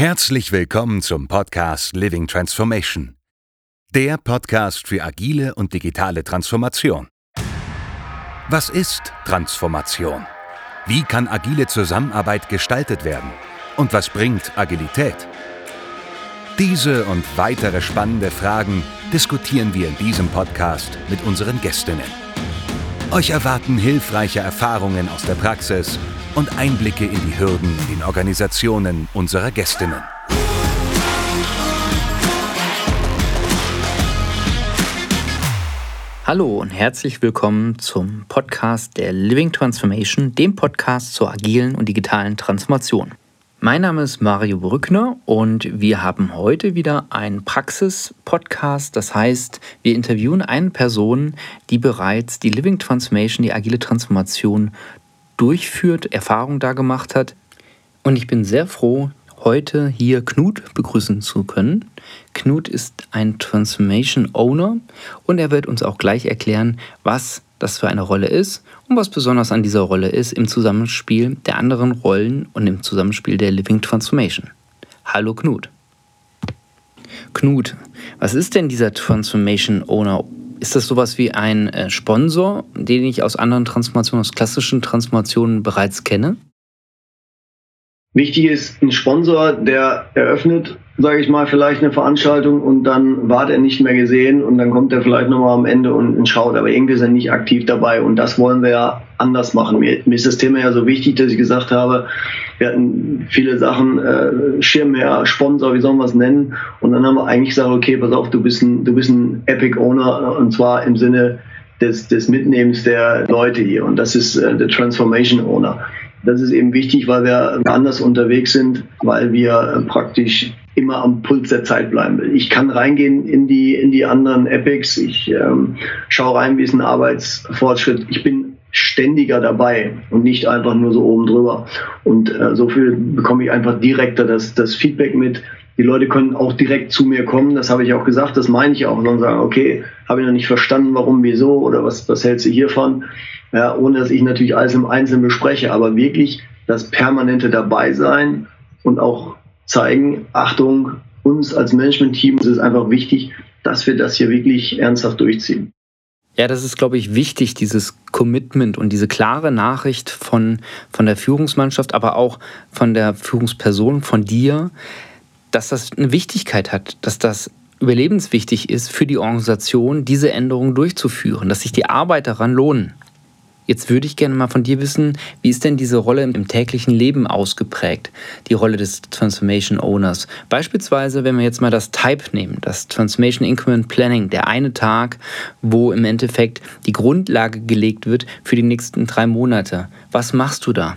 Herzlich willkommen zum Podcast Living Transformation. Der Podcast für agile und digitale Transformation. Was ist Transformation? Wie kann agile Zusammenarbeit gestaltet werden? Und was bringt Agilität? Diese und weitere spannende Fragen diskutieren wir in diesem Podcast mit unseren Gästinnen. Euch erwarten hilfreiche Erfahrungen aus der Praxis und Einblicke in die Hürden in Organisationen unserer Gästinnen. Hallo und herzlich willkommen zum Podcast der Living Transformation, dem Podcast zur agilen und digitalen Transformation. Mein Name ist Mario Brückner und wir haben heute wieder einen Praxis-Podcast. Das heißt, wir interviewen eine Person, die bereits die Living Transformation, die agile Transformation durchführt, Erfahrung da gemacht hat. Und ich bin sehr froh, heute hier Knut begrüßen zu können. Knut ist ein Transformation Owner und er wird uns auch gleich erklären, was das für eine Rolle ist und was besonders an dieser Rolle ist im Zusammenspiel der anderen Rollen und im Zusammenspiel der Living Transformation. Hallo Knut. Knut, was ist denn dieser Transformation Owner ist das sowas wie ein äh, Sponsor, den ich aus anderen Transformationen, aus klassischen Transformationen bereits kenne? Wichtig ist ein Sponsor, der eröffnet, sage ich mal, vielleicht eine Veranstaltung und dann war der nicht mehr gesehen und dann kommt er vielleicht nochmal am Ende und, und, schaut, aber irgendwie ist er nicht aktiv dabei und das wollen wir ja anders machen. Mir, mir ist das Thema ja so wichtig, dass ich gesagt habe, wir hatten viele Sachen, äh, Schirmherr, Sponsor, wie sollen wir es nennen und dann haben wir eigentlich gesagt, okay, pass auf, du bist ein, du bist ein Epic Owner und zwar im Sinne des, des Mitnehmens der Leute hier und das ist äh, der Transformation Owner. Das ist eben wichtig, weil wir anders unterwegs sind, weil wir praktisch immer am Puls der Zeit bleiben. Ich kann reingehen in die, in die anderen Epics. Ich ähm, schaue rein, wie ist ein Arbeitsfortschritt. Ich bin ständiger dabei und nicht einfach nur so oben drüber. Und äh, so viel bekomme ich einfach direkter das, das Feedback mit. Die Leute können auch direkt zu mir kommen, das habe ich auch gesagt, das meine ich auch. Und sagen, okay, habe ich noch nicht verstanden, warum, wieso oder was, was hältst du hiervon? ja, ohne dass ich natürlich alles im Einzelnen bespreche, aber wirklich das permanente Dabeisein und auch zeigen, Achtung, uns als Management-Team ist es einfach wichtig, dass wir das hier wirklich ernsthaft durchziehen. Ja, das ist, glaube ich, wichtig, dieses Commitment und diese klare Nachricht von, von der Führungsmannschaft, aber auch von der Führungsperson, von dir, dass das eine Wichtigkeit hat, dass das überlebenswichtig ist für die Organisation, diese Änderungen durchzuführen, dass sich die Arbeit daran lohnen. Jetzt würde ich gerne mal von dir wissen, wie ist denn diese Rolle im täglichen Leben ausgeprägt, die Rolle des Transformation Owners? Beispielsweise, wenn wir jetzt mal das Type nehmen, das Transformation Increment Planning, der eine Tag, wo im Endeffekt die Grundlage gelegt wird für die nächsten drei Monate. Was machst du da?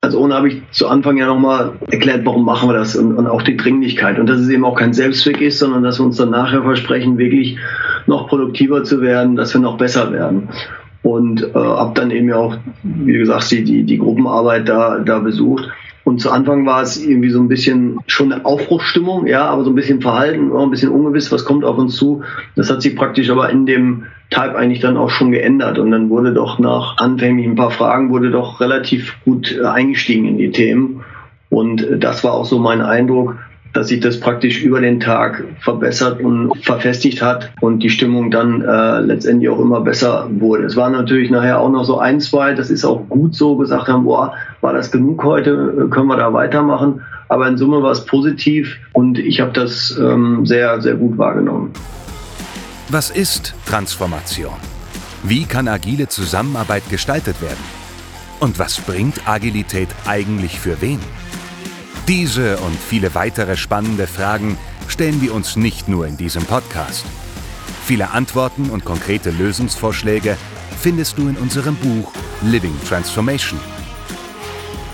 Also ohne habe ich zu Anfang ja nochmal erklärt, warum machen wir das und, und, auch die Dringlichkeit. Und dass es eben auch kein Selbstzweck ist, sondern dass wir uns dann nachher versprechen, wirklich noch produktiver zu werden, dass wir noch besser werden und äh, habe dann eben ja auch, wie gesagt, die, die, die Gruppenarbeit da, da besucht. Und zu Anfang war es irgendwie so ein bisschen schon eine Aufbruchsstimmung, ja, aber so ein bisschen verhalten, auch ein bisschen ungewiss, was kommt auf uns zu. Das hat sich praktisch aber in dem Type eigentlich dann auch schon geändert. Und dann wurde doch nach anfänglich ein paar Fragen, wurde doch relativ gut äh, eingestiegen in die Themen. Und äh, das war auch so mein Eindruck, dass sich das praktisch über den Tag verbessert und verfestigt hat und die Stimmung dann äh, letztendlich auch immer besser wurde. Es waren natürlich nachher auch noch so ein, zwei, das ist auch gut so, gesagt haben, boah, war das genug heute, können wir da weitermachen. Aber in Summe war es positiv und ich habe das ähm, sehr, sehr gut wahrgenommen. Was ist Transformation? Wie kann agile Zusammenarbeit gestaltet werden? Und was bringt Agilität eigentlich für wen? Diese und viele weitere spannende Fragen stellen wir uns nicht nur in diesem Podcast. Viele Antworten und konkrete Lösungsvorschläge findest du in unserem Buch Living Transformation.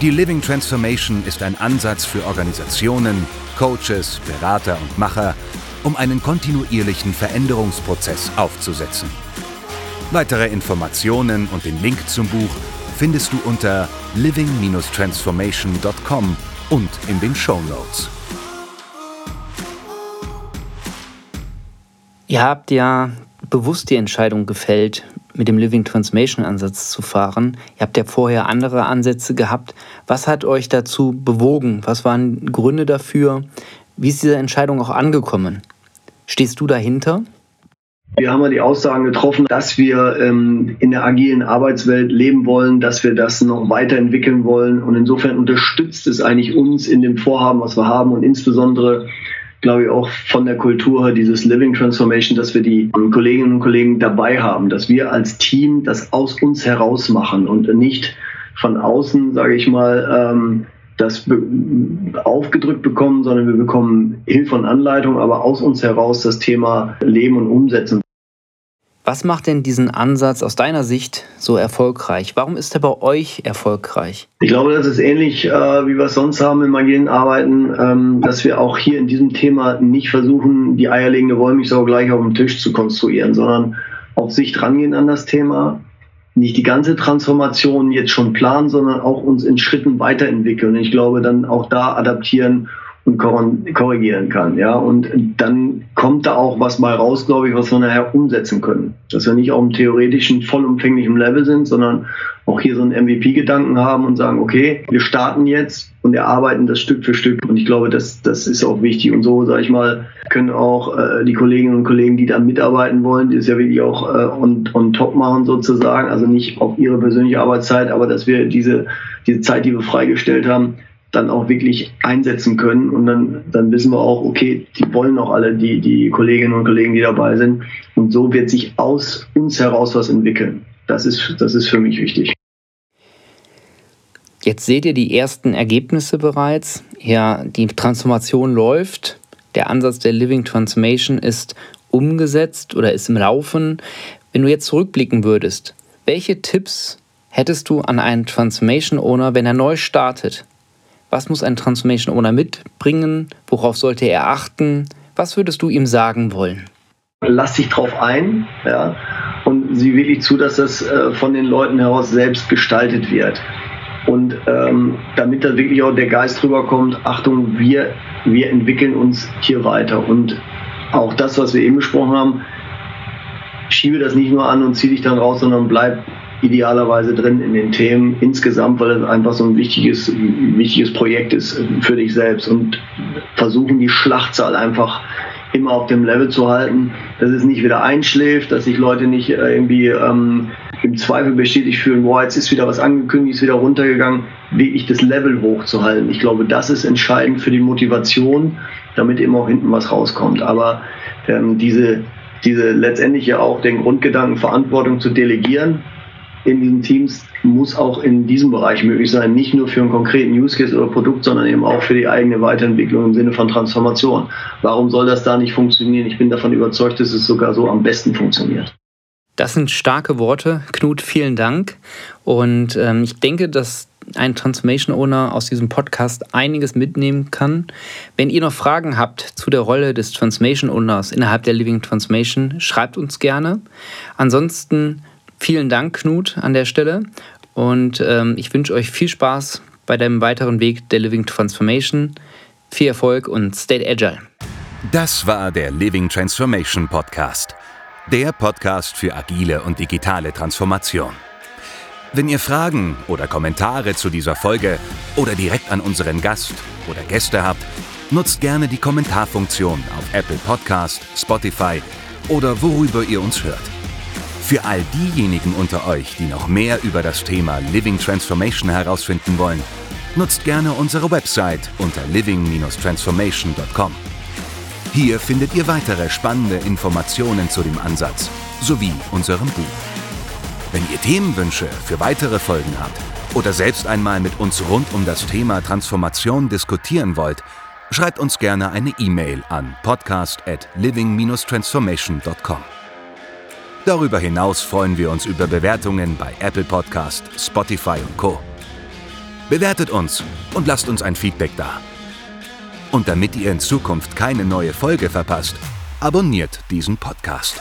Die Living Transformation ist ein Ansatz für Organisationen, Coaches, Berater und Macher, um einen kontinuierlichen Veränderungsprozess aufzusetzen. Weitere Informationen und den Link zum Buch findest du unter living-transformation.com und in den Show Notes. Ihr habt ja bewusst die Entscheidung gefällt, mit dem Living Transformation Ansatz zu fahren. Ihr habt ja vorher andere Ansätze gehabt. Was hat euch dazu bewogen? Was waren Gründe dafür? Wie ist diese Entscheidung auch angekommen? Stehst du dahinter? Wir haben ja die Aussagen getroffen, dass wir ähm, in der agilen Arbeitswelt leben wollen, dass wir das noch weiterentwickeln wollen. Und insofern unterstützt es eigentlich uns in dem Vorhaben, was wir haben und insbesondere glaube ich, auch von der Kultur dieses Living Transformation, dass wir die Kolleginnen und Kollegen dabei haben, dass wir als Team das aus uns heraus machen und nicht von außen, sage ich mal, ähm, das aufgedrückt bekommen, sondern wir bekommen Hilfe und Anleitung, aber aus uns heraus das Thema Leben und Umsetzen. Was macht denn diesen Ansatz aus deiner Sicht so erfolgreich? Warum ist er bei euch erfolgreich? Ich glaube, das ist ähnlich, äh, wie wir es sonst haben im agilen Arbeiten, ähm, dass wir auch hier in diesem Thema nicht versuchen, die eierlegende Wollmilchsau gleich auf dem Tisch zu konstruieren, sondern auf sich drangehen an das Thema, nicht die ganze Transformation jetzt schon planen, sondern auch uns in Schritten weiterentwickeln. Ich glaube, dann auch da adaptieren und korrigieren kann. Ja, und dann kommt da auch was mal raus, glaube ich, was wir nachher umsetzen können. Dass wir nicht auf einem theoretischen, vollumfänglichen Level sind, sondern auch hier so einen MVP-Gedanken haben und sagen, okay, wir starten jetzt und erarbeiten das Stück für Stück. Und ich glaube, das, das ist auch wichtig. Und so, sage ich mal, können auch äh, die Kolleginnen und Kollegen, die da mitarbeiten wollen, die es ja wirklich auch äh, on, on top machen sozusagen, also nicht auf ihre persönliche Arbeitszeit, aber dass wir diese, diese Zeit, die wir freigestellt haben, dann auch wirklich einsetzen können. Und dann, dann wissen wir auch, okay, die wollen auch alle, die, die Kolleginnen und Kollegen, die dabei sind. Und so wird sich aus uns heraus was entwickeln. Das ist, das ist für mich wichtig. Jetzt seht ihr die ersten Ergebnisse bereits. Ja, die Transformation läuft. Der Ansatz der Living Transformation ist umgesetzt oder ist im Laufen. Wenn du jetzt zurückblicken würdest, welche Tipps hättest du an einen Transformation Owner, wenn er neu startet? Was muss ein Transformation Owner mitbringen? Worauf sollte er achten? Was würdest du ihm sagen wollen? Lass dich drauf ein ja, und sieh wirklich zu, dass das äh, von den Leuten heraus selbst gestaltet wird. Und ähm, damit da wirklich auch der Geist drüber kommt, Achtung, wir, wir entwickeln uns hier weiter. Und auch das, was wir eben besprochen haben, schiebe das nicht nur an und zieh dich dann raus, sondern bleib idealerweise drin in den Themen insgesamt, weil es einfach so ein wichtiges, wichtiges Projekt ist für dich selbst und versuchen die Schlachtzahl einfach immer auf dem Level zu halten, dass es nicht wieder einschläft, dass sich Leute nicht äh, irgendwie ähm, im Zweifel bestätigt fühlen, boah, jetzt ist wieder was angekündigt, ist wieder runtergegangen, wirklich das Level hochzuhalten. Ich glaube, das ist entscheidend für die Motivation, damit eben auch hinten was rauskommt. Aber ähm, diese, diese letztendlich ja auch den Grundgedanken, Verantwortung zu delegieren, in diesen Teams muss auch in diesem Bereich möglich sein, nicht nur für einen konkreten Use Case oder Produkt, sondern eben auch für die eigene Weiterentwicklung im Sinne von Transformation. Warum soll das da nicht funktionieren? Ich bin davon überzeugt, dass es sogar so am besten funktioniert. Das sind starke Worte, Knut. Vielen Dank. Und ähm, ich denke, dass ein Transformation Owner aus diesem Podcast einiges mitnehmen kann. Wenn ihr noch Fragen habt zu der Rolle des Transformation Owners innerhalb der Living Transformation, schreibt uns gerne. Ansonsten Vielen Dank, Knut, an der Stelle. Und ähm, ich wünsche euch viel Spaß bei deinem weiteren Weg der Living Transformation. Viel Erfolg und stay agile. Das war der Living Transformation Podcast. Der Podcast für agile und digitale Transformation. Wenn ihr Fragen oder Kommentare zu dieser Folge oder direkt an unseren Gast oder Gäste habt, nutzt gerne die Kommentarfunktion auf Apple Podcast, Spotify oder worüber ihr uns hört. Für all diejenigen unter euch, die noch mehr über das Thema Living Transformation herausfinden wollen, nutzt gerne unsere Website unter living-transformation.com. Hier findet ihr weitere spannende Informationen zu dem Ansatz sowie unserem Buch. Wenn ihr Themenwünsche für weitere Folgen habt oder selbst einmal mit uns rund um das Thema Transformation diskutieren wollt, schreibt uns gerne eine E-Mail an podcast at living-transformation.com. Darüber hinaus freuen wir uns über Bewertungen bei Apple Podcast, Spotify und Co. Bewertet uns und lasst uns ein Feedback da. Und damit ihr in Zukunft keine neue Folge verpasst, abonniert diesen Podcast.